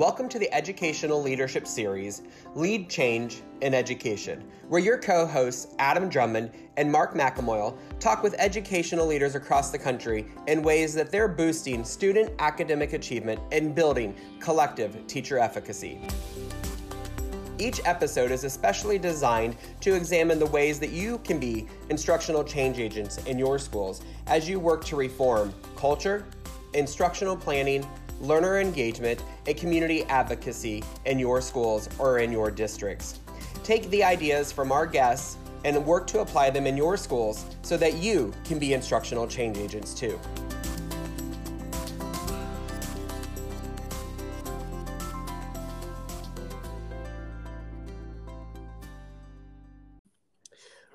Welcome to the Educational Leadership Series, Lead Change in Education, where your co hosts, Adam Drummond and Mark McElroy, talk with educational leaders across the country in ways that they're boosting student academic achievement and building collective teacher efficacy. Each episode is especially designed to examine the ways that you can be instructional change agents in your schools as you work to reform culture, instructional planning, learner engagement, and community advocacy in your schools or in your districts. Take the ideas from our guests and work to apply them in your schools so that you can be instructional change agents too.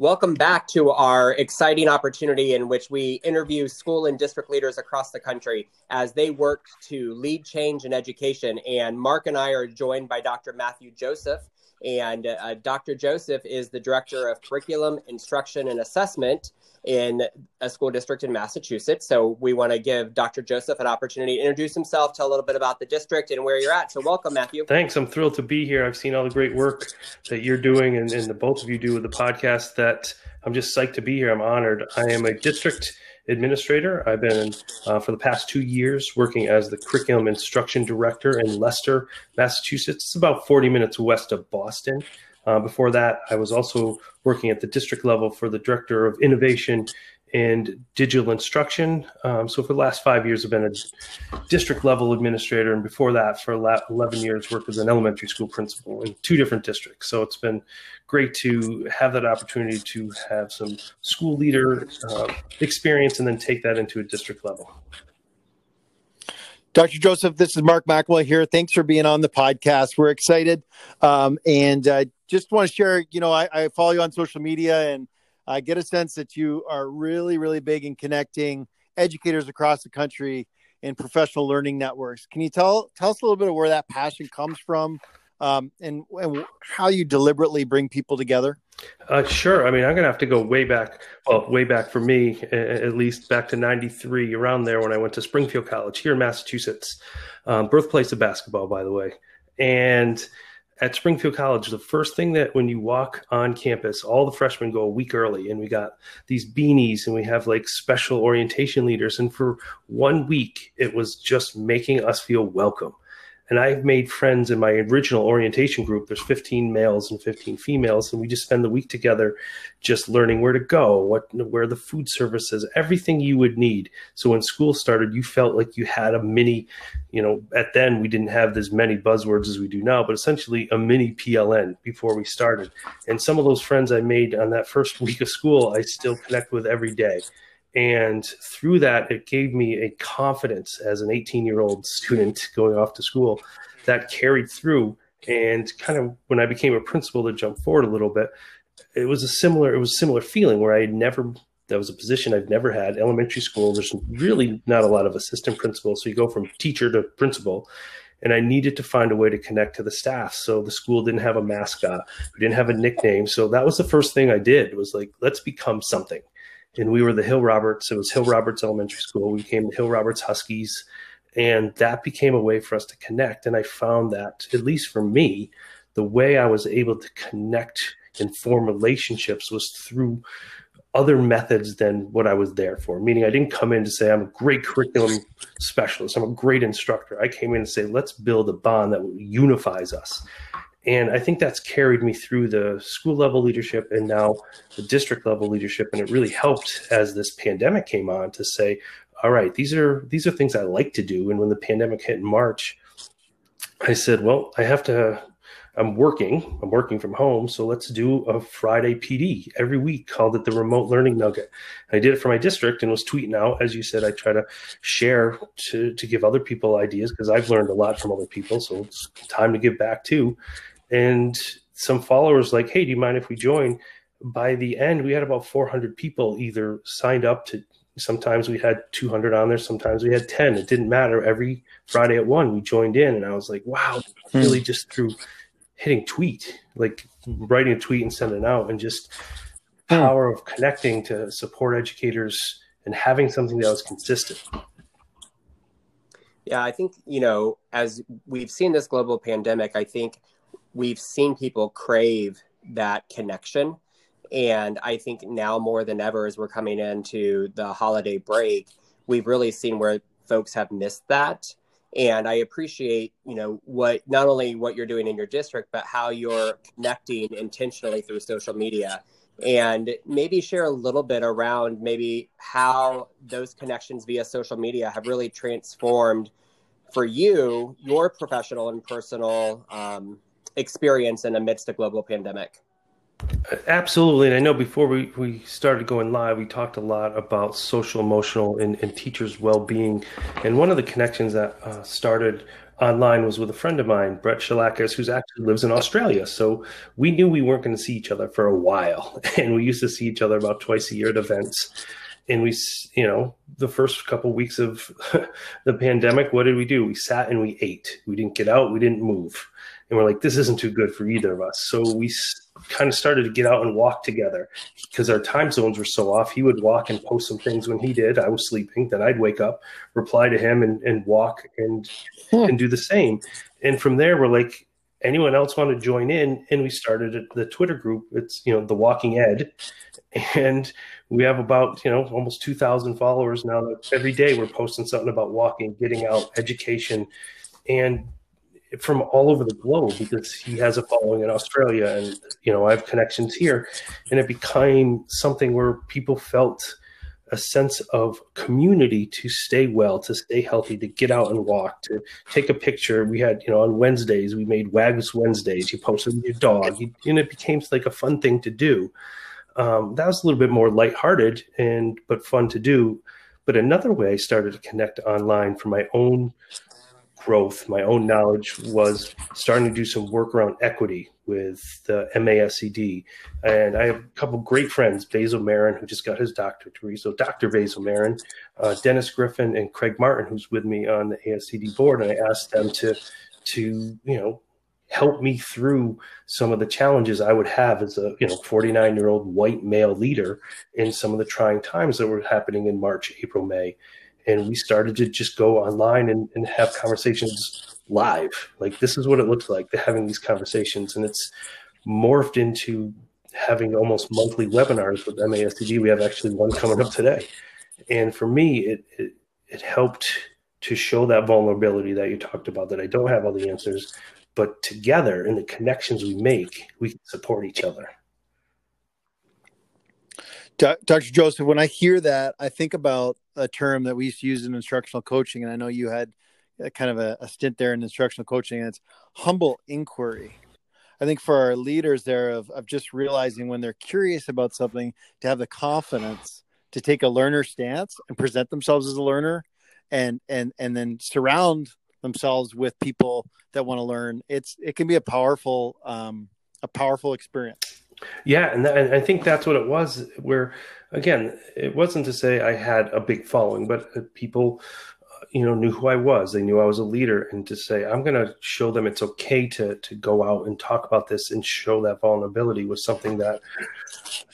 Welcome back to our exciting opportunity in which we interview school and district leaders across the country as they work to lead change in education. And Mark and I are joined by Dr. Matthew Joseph. And uh, Dr. Joseph is the Director of Curriculum, Instruction, and Assessment in a school district in Massachusetts. So we want to give Dr. Joseph an opportunity to introduce himself, tell a little bit about the district and where you're at. So welcome, Matthew. Thanks. I'm thrilled to be here. I've seen all the great work that you're doing and, and the both of you do with the podcast that I'm just psyched to be here. I'm honored. I am a district administrator. I've been uh, for the past two years working as the curriculum instruction director in Leicester, Massachusetts. It's about 40 minutes west of Boston. Uh, before that, I was also working at the district level for the director of innovation and digital instruction. Um, so for the last five years, I've been a district level administrator, and before that, for 11 years, worked as an elementary school principal in two different districts. So it's been great to have that opportunity to have some school leader uh, experience and then take that into a district level. Dr. Joseph, this is Mark McElroy here. Thanks for being on the podcast. We're excited. Um, and uh, just want to share, you know, I, I, follow you on social media and I get a sense that you are really, really big in connecting educators across the country in professional learning networks. Can you tell, tell us a little bit of where that passion comes from um, and, and how you deliberately bring people together? Uh, sure. I mean, I'm going to have to go way back. Well, way back for me, at least back to '93, around there when I went to Springfield College here in Massachusetts, um, birthplace of basketball, by the way. And at Springfield College, the first thing that when you walk on campus, all the freshmen go a week early, and we got these beanies, and we have like special orientation leaders. And for one week, it was just making us feel welcome and I've made friends in my original orientation group. There's 15 males and 15 females, and we just spend the week together, just learning where to go, what where the food services, everything you would need. So when school started, you felt like you had a mini, you know, at then we didn't have as many buzzwords as we do now, but essentially a mini PLN before we started. And some of those friends I made on that first week of school, I still connect with every day. And through that, it gave me a confidence as an 18 year old student going off to school that carried through. And kind of when I became a principal to jump forward a little bit, it was a similar, it was a similar feeling where I had never, that was a position I've never had. Elementary school, there's really not a lot of assistant principals. So you go from teacher to principal and I needed to find a way to connect to the staff. So the school didn't have a mascot, we didn't have a nickname. So that was the first thing I did was like, let's become something and we were the Hill Roberts. It was Hill Roberts Elementary School. We became the Hill Roberts Huskies, and that became a way for us to connect. And I found that, at least for me, the way I was able to connect and form relationships was through other methods than what I was there for. Meaning, I didn't come in to say I'm a great curriculum specialist. I'm a great instructor. I came in to say let's build a bond that unifies us. And I think that's carried me through the school level leadership and now the district level leadership. And it really helped as this pandemic came on to say, all right, these are these are things I like to do. And when the pandemic hit in March, I said, well, I have to I'm working. I'm working from home, so let's do a Friday PD every week. Called it the Remote Learning Nugget. I did it for my district and was tweeting out, as you said. I try to share to to give other people ideas because I've learned a lot from other people. So it's time to give back too and some followers like, hey, do you mind if we join? By the end, we had about 400 people either signed up to. Sometimes we had 200 on there. Sometimes we had 10. It didn't matter. Every Friday at one, we joined in, and I was like, wow, hmm. really just through hitting tweet, like writing a tweet and sending out, and just hmm. power of connecting to support educators and having something that was consistent. Yeah, I think, you know, as we've seen this global pandemic, I think we've seen people crave that connection. And I think now more than ever, as we're coming into the holiday break, we've really seen where folks have missed that. And I appreciate, you know, what not only what you're doing in your district, but how you're connecting intentionally through social media. And maybe share a little bit around maybe how those connections via social media have really transformed for you your professional and personal um, experience in amidst a global pandemic. Absolutely. And I know before we, we started going live, we talked a lot about social, emotional, and, and teachers' well being. And one of the connections that uh, started online was with a friend of mine, Brett Salakas, who's actually lives in Australia. So we knew we weren't going to see each other for a while. And we used to see each other about twice a year at events. And we, you know, the first couple of weeks of the pandemic, what did we do? We sat and we ate. We didn't get out. We didn't move. And we're like, this isn't too good for either of us. So we kind of started to get out and walk together because our time zones were so off. He would walk and post some things when he did. I was sleeping. Then I'd wake up, reply to him, and, and walk and hmm. and do the same. And from there, we're like, anyone else want to join in? And we started the Twitter group. It's you know the Walking Ed, and we have about you know almost two thousand followers now. Every day we're posting something about walking, getting out, education, and from all over the globe because he has a following in Australia and you know I have connections here. And it became something where people felt a sense of community to stay well to stay healthy to get out and walk to take a picture. We had you know on Wednesdays we made Wags Wednesdays. You posted with your dog. And it became like a fun thing to do. Um, that was a little bit more lighthearted and but fun to do. But another way I started to connect online for my own growth, my own knowledge was starting to do some work around equity with the MASCD. And I have a couple great friends, Basil Marin, who just got his doctorate degree. So Dr. Basil Marin, uh, Dennis Griffin, and Craig Martin, who's with me on the ASCD board. And I asked them to, to you know, help me through some of the challenges I would have as a you know 49 year old white male leader in some of the trying times that were happening in March, April, May and we started to just go online and, and have conversations live. Like this is what it looks like to having these conversations, and it's morphed into having almost monthly webinars with MASCD. We have actually one coming up today, and for me, it, it it helped to show that vulnerability that you talked about. That I don't have all the answers, but together in the connections we make, we can support each other. Dr. Joseph, when I hear that, I think about a term that we used to use in instructional coaching, and I know you had kind of a, a stint there in instructional coaching, and it's humble inquiry. I think for our leaders there of, of just realizing when they're curious about something to have the confidence to take a learner stance and present themselves as a learner and and and then surround themselves with people that want to learn it's it can be a powerful um a powerful experience yeah, and, th- and I think that's what it was. Where again, it wasn't to say I had a big following, but uh, people, you know, knew who I was. They knew I was a leader, and to say I'm going to show them it's okay to to go out and talk about this and show that vulnerability was something that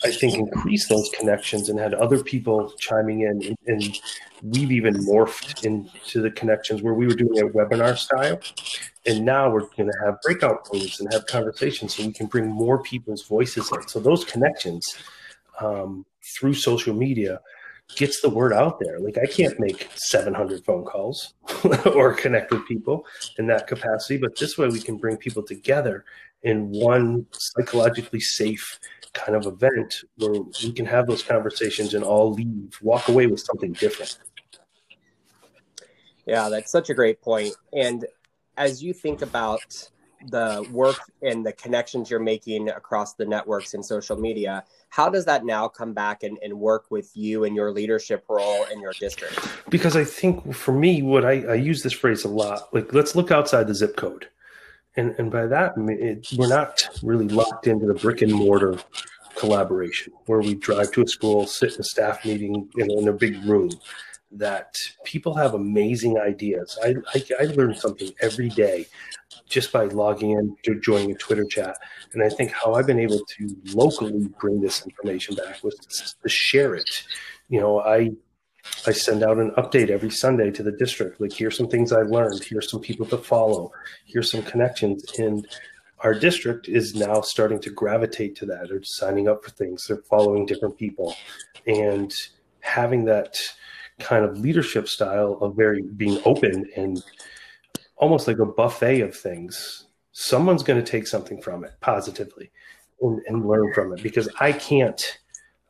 I think increased those connections and had other people chiming in, and, and we've even morphed into the connections where we were doing a webinar style. And now we're going to have breakout rooms and have conversations so we can bring more people's voices in. So those connections um, through social media gets the word out there like i can't make 700 phone calls or connect with people in that capacity but this way we can bring people together in one psychologically safe kind of event where we can have those conversations and all leave walk away with something different yeah that's such a great point. and as you think about the work and the connections you're making across the networks and social media, how does that now come back and, and work with you and your leadership role in your district? Because I think for me, what I, I use this phrase a lot, like let's look outside the zip code. And, and by that, it, we're not really locked into the brick and mortar collaboration where we drive to a school, sit in a staff meeting in, in a big room that people have amazing ideas. I, I, I learn something every day just by logging in to joining a Twitter chat. And I think how I've been able to locally bring this information back was to, share it. You know, I I send out an update every Sunday to the district. Like, here's some things I learned. Here's some people to follow. Here's some connections. And our district is now starting to gravitate to that. They're signing up for things. They're following different people, and having that kind of leadership style of very being open and almost like a buffet of things. Someone's going to take something from it positively and, and learn from it because I can't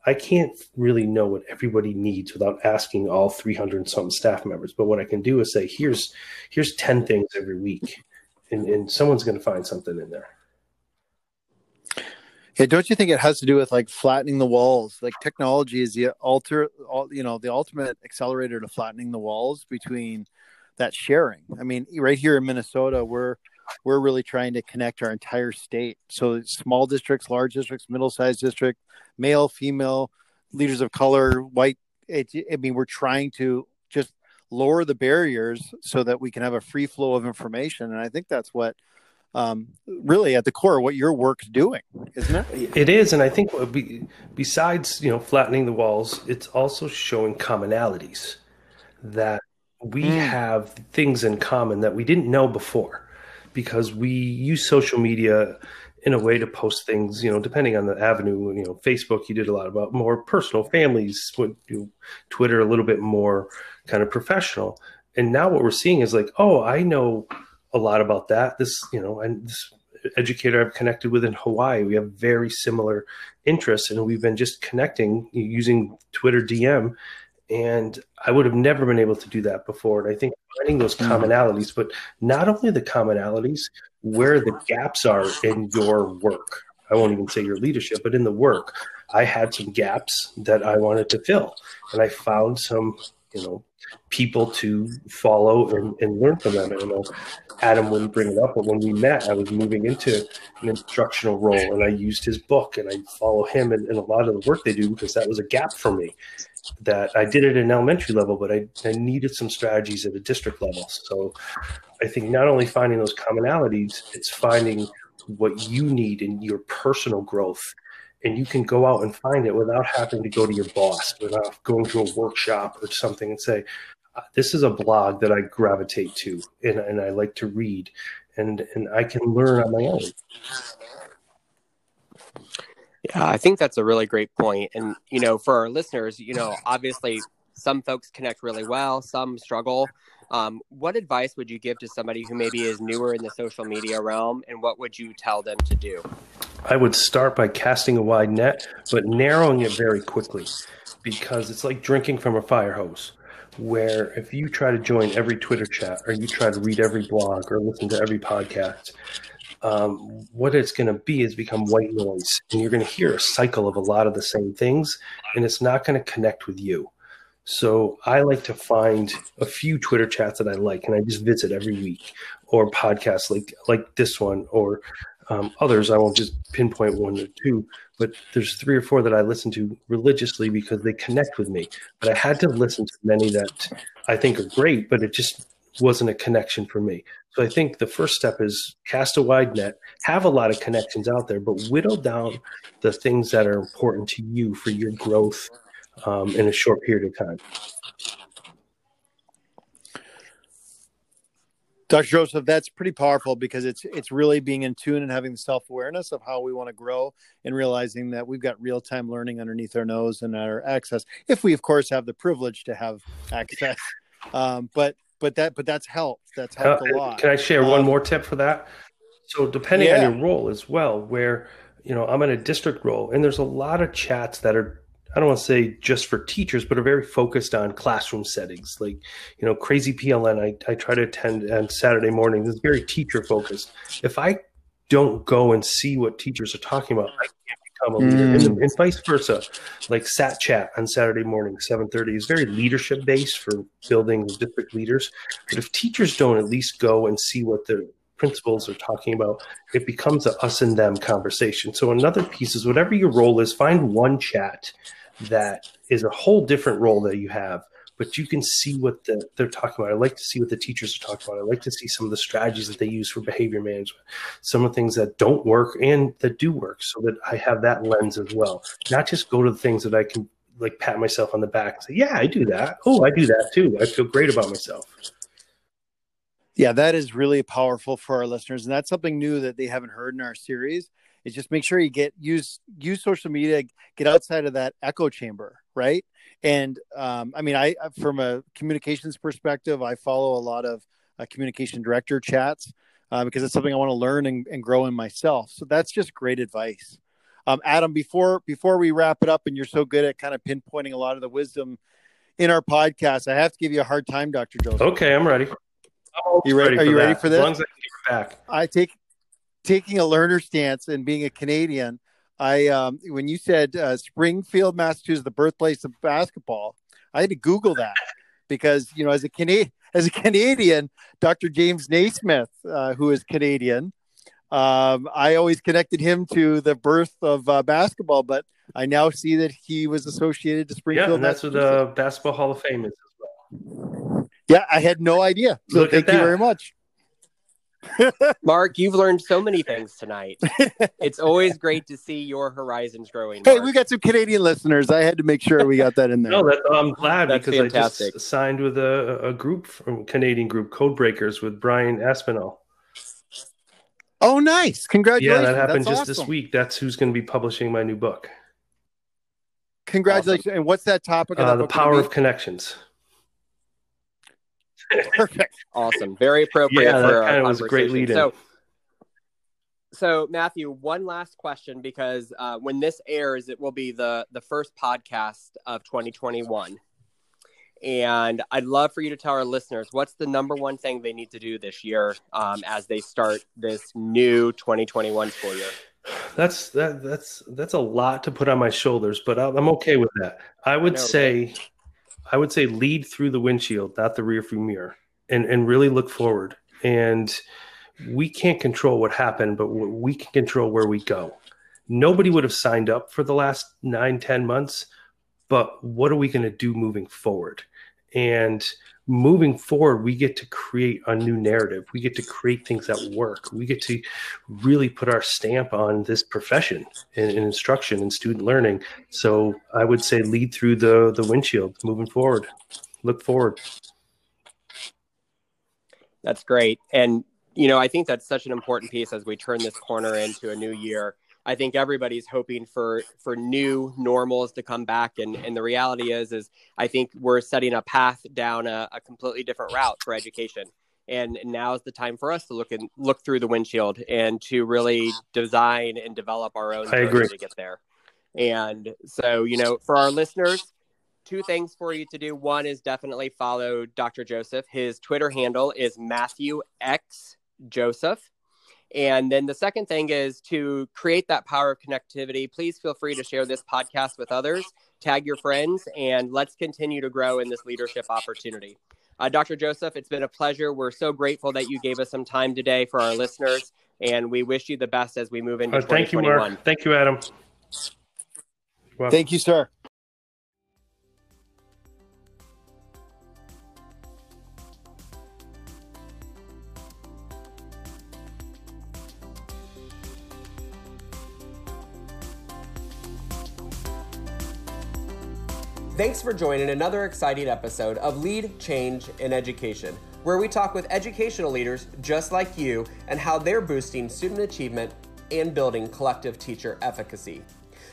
I can't really know what everybody needs without asking all 300 some staff members. But what I can do is say, here's here's 10 things every week, and, and someone's going to find something in there. Yeah, don't you think it has to do with like flattening the walls? Like technology is the alter, all, you know, the ultimate accelerator to flattening the walls between that sharing. I mean, right here in Minnesota, we're we're really trying to connect our entire state. So small districts, large districts, middle-sized district, male, female, leaders of color, white. It, I mean, we're trying to just lower the barriers so that we can have a free flow of information. And I think that's what um, really at the core what your work's doing, isn't it? It is, and I think besides you know flattening the walls, it's also showing commonalities that we mm. have things in common that we didn't know before because we use social media in a way to post things, you know, depending on the avenue. You know, Facebook, you did a lot about more personal families, Twitter, a little bit more kind of professional. And now what we're seeing is like, oh, I know a lot about that. This, you know, and this educator I've connected with in Hawaii, we have very similar interests, and we've been just connecting using Twitter DM. And I would have never been able to do that before. And I think finding those mm. commonalities, but not only the commonalities, where the gaps are in your work. I won't even say your leadership, but in the work. I had some gaps that I wanted to fill, and I found some, you know, people to follow and, and learn from them. And I know Adam wouldn't bring it up, but when we met, I was moving into an instructional role, and I used his book, and I follow him and, and a lot of the work they do because that was a gap for me that I did it at an elementary level, but I, I needed some strategies at a district level. So I think not only finding those commonalities, it's finding what you need in your personal growth. And you can go out and find it without having to go to your boss, without going to a workshop or something and say, uh, this is a blog that I gravitate to and, and I like to read and, and I can learn on my own. Yeah, I think that's a really great point. And, you know, for our listeners, you know, obviously some folks connect really well, some struggle. Um, what advice would you give to somebody who maybe is newer in the social media realm, and what would you tell them to do? I would start by casting a wide net, but narrowing it very quickly because it's like drinking from a fire hose. Where if you try to join every Twitter chat or you try to read every blog or listen to every podcast, um, what it's going to be is become white noise. And you're going to hear a cycle of a lot of the same things, and it's not going to connect with you. So I like to find a few Twitter chats that I like, and I just visit every week, or podcasts like like this one, or um, others. I won't just pinpoint one or two, but there's three or four that I listen to religiously because they connect with me. But I had to listen to many that I think are great, but it just wasn't a connection for me. So I think the first step is cast a wide net, have a lot of connections out there, but whittle down the things that are important to you for your growth um, in a short period of time. Dr. Joseph, that's pretty powerful because it's it's really being in tune and having the self awareness of how we want to grow and realizing that we've got real time learning underneath our nose and our access. If we, of course, have the privilege to have access, um, but but that but that's helped. That's helped uh, a lot. Can I share um, one more tip for that? So depending yeah. on your role as well, where you know I'm in a district role, and there's a lot of chats that are I don't want to say just for teachers, but are very focused on classroom settings. Like, you know, crazy PLN, I, I try to attend on Saturday mornings. It's very teacher focused. If I don't go and see what teachers are talking about, I can't a leader. Mm. And, and, vice versa. Like Sat Chat on Saturday morning, 7.30 is very leadership based for building district leaders. But if teachers don't at least go and see what the principals are talking about, it becomes a us and them conversation. So another piece is whatever your role is, find one chat that is a whole different role that you have but you can see what the, they're talking about. I like to see what the teachers are talking about. I like to see some of the strategies that they use for behavior management, some of the things that don't work and that do work, so that I have that lens as well. Not just go to the things that I can like pat myself on the back and say, yeah, I do that. Oh, I do that too. I feel great about myself. Yeah, that is really powerful for our listeners, and that's something new that they haven't heard in our series. Is just make sure you get use use social media, get outside of that echo chamber, right? And um, I mean, I from a communications perspective, I follow a lot of uh, communication director chats uh, because it's something I want to learn and, and, grow in myself. So that's just great advice. Um, Adam, before before we wrap it up, and you're so good at kind of pinpointing a lot of the wisdom in our podcast, I have to give you a hard time, Doctor Joseph. Okay, I'm ready. You ready? Are you that. ready for this? As long as I can get back. I take taking a learner stance and being a Canadian. I um, when you said uh, Springfield, Massachusetts, the birthplace of basketball, I had to Google that because you know as a Canadian, as a Canadian, Dr. James Naismith, uh, who is Canadian, um, I always connected him to the birth of uh, basketball, but I now see that he was associated to Springfield. Yeah, and that's what the Basketball Hall of Fame is as well. Yeah, I had no idea. So Look thank you very much. Mark, you've learned so many things tonight. it's always great to see your horizons growing. Hey, we got some Canadian listeners. I had to make sure we got that in there. no, that, I'm glad That's because fantastic. I just signed with a, a group from Canadian group, Code Breakers, with Brian Aspinall. Oh, nice! Congratulations! Yeah, that happened That's just awesome. this week. That's who's going to be publishing my new book. Congratulations! Awesome. And what's that topic? Uh, the power of connections. Perfect. awesome. Very appropriate yeah, for that kind was a great lead. So, so Matthew, one last question because uh, when this airs, it will be the the first podcast of 2021. And I'd love for you to tell our listeners what's the number one thing they need to do this year um, as they start this new 2021 school year. That's that that's that's a lot to put on my shoulders, but I'm okay with that. I would I say, I would say lead through the windshield, not the rear rearview mirror, and and really look forward. And we can't control what happened, but we can control where we go. Nobody would have signed up for the last nine, ten months but what are we going to do moving forward? And moving forward, we get to create a new narrative. We get to create things that work. We get to really put our stamp on this profession in, in instruction and student learning. So I would say lead through the the windshield moving forward. Look forward. That's great. And you know, I think that's such an important piece as we turn this corner into a new year I think everybody's hoping for for new normals to come back, and and the reality is is I think we're setting a path down a, a completely different route for education. And now is the time for us to look and look through the windshield and to really design and develop our own I agree. to get there. And so, you know, for our listeners, two things for you to do. One is definitely follow Dr. Joseph. His Twitter handle is Matthew X Joseph. And then the second thing is to create that power of connectivity. Please feel free to share this podcast with others, tag your friends, and let's continue to grow in this leadership opportunity. Uh, Dr. Joseph, it's been a pleasure. We're so grateful that you gave us some time today for our listeners, and we wish you the best as we move into uh, thank 2021. Thank you, Mark. Thank you, Adam. Thank you, sir. Thanks for joining another exciting episode of Lead Change in Education, where we talk with educational leaders just like you and how they're boosting student achievement and building collective teacher efficacy.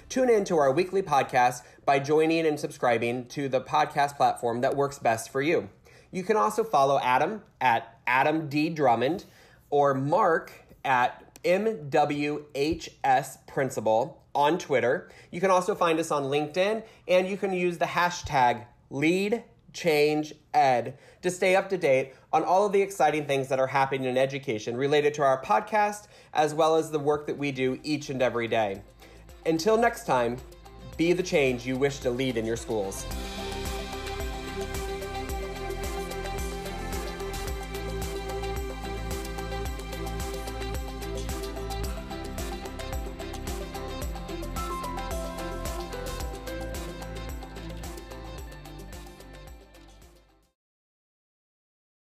Tune in to our weekly podcast by joining and subscribing to the podcast platform that works best for you. You can also follow Adam at Adam D. Drummond or Mark at MWHS Principal on Twitter. You can also find us on LinkedIn, and you can use the hashtag LeadChangeEd to stay up to date on all of the exciting things that are happening in education related to our podcast, as well as the work that we do each and every day. Until next time, be the change you wish to lead in your schools.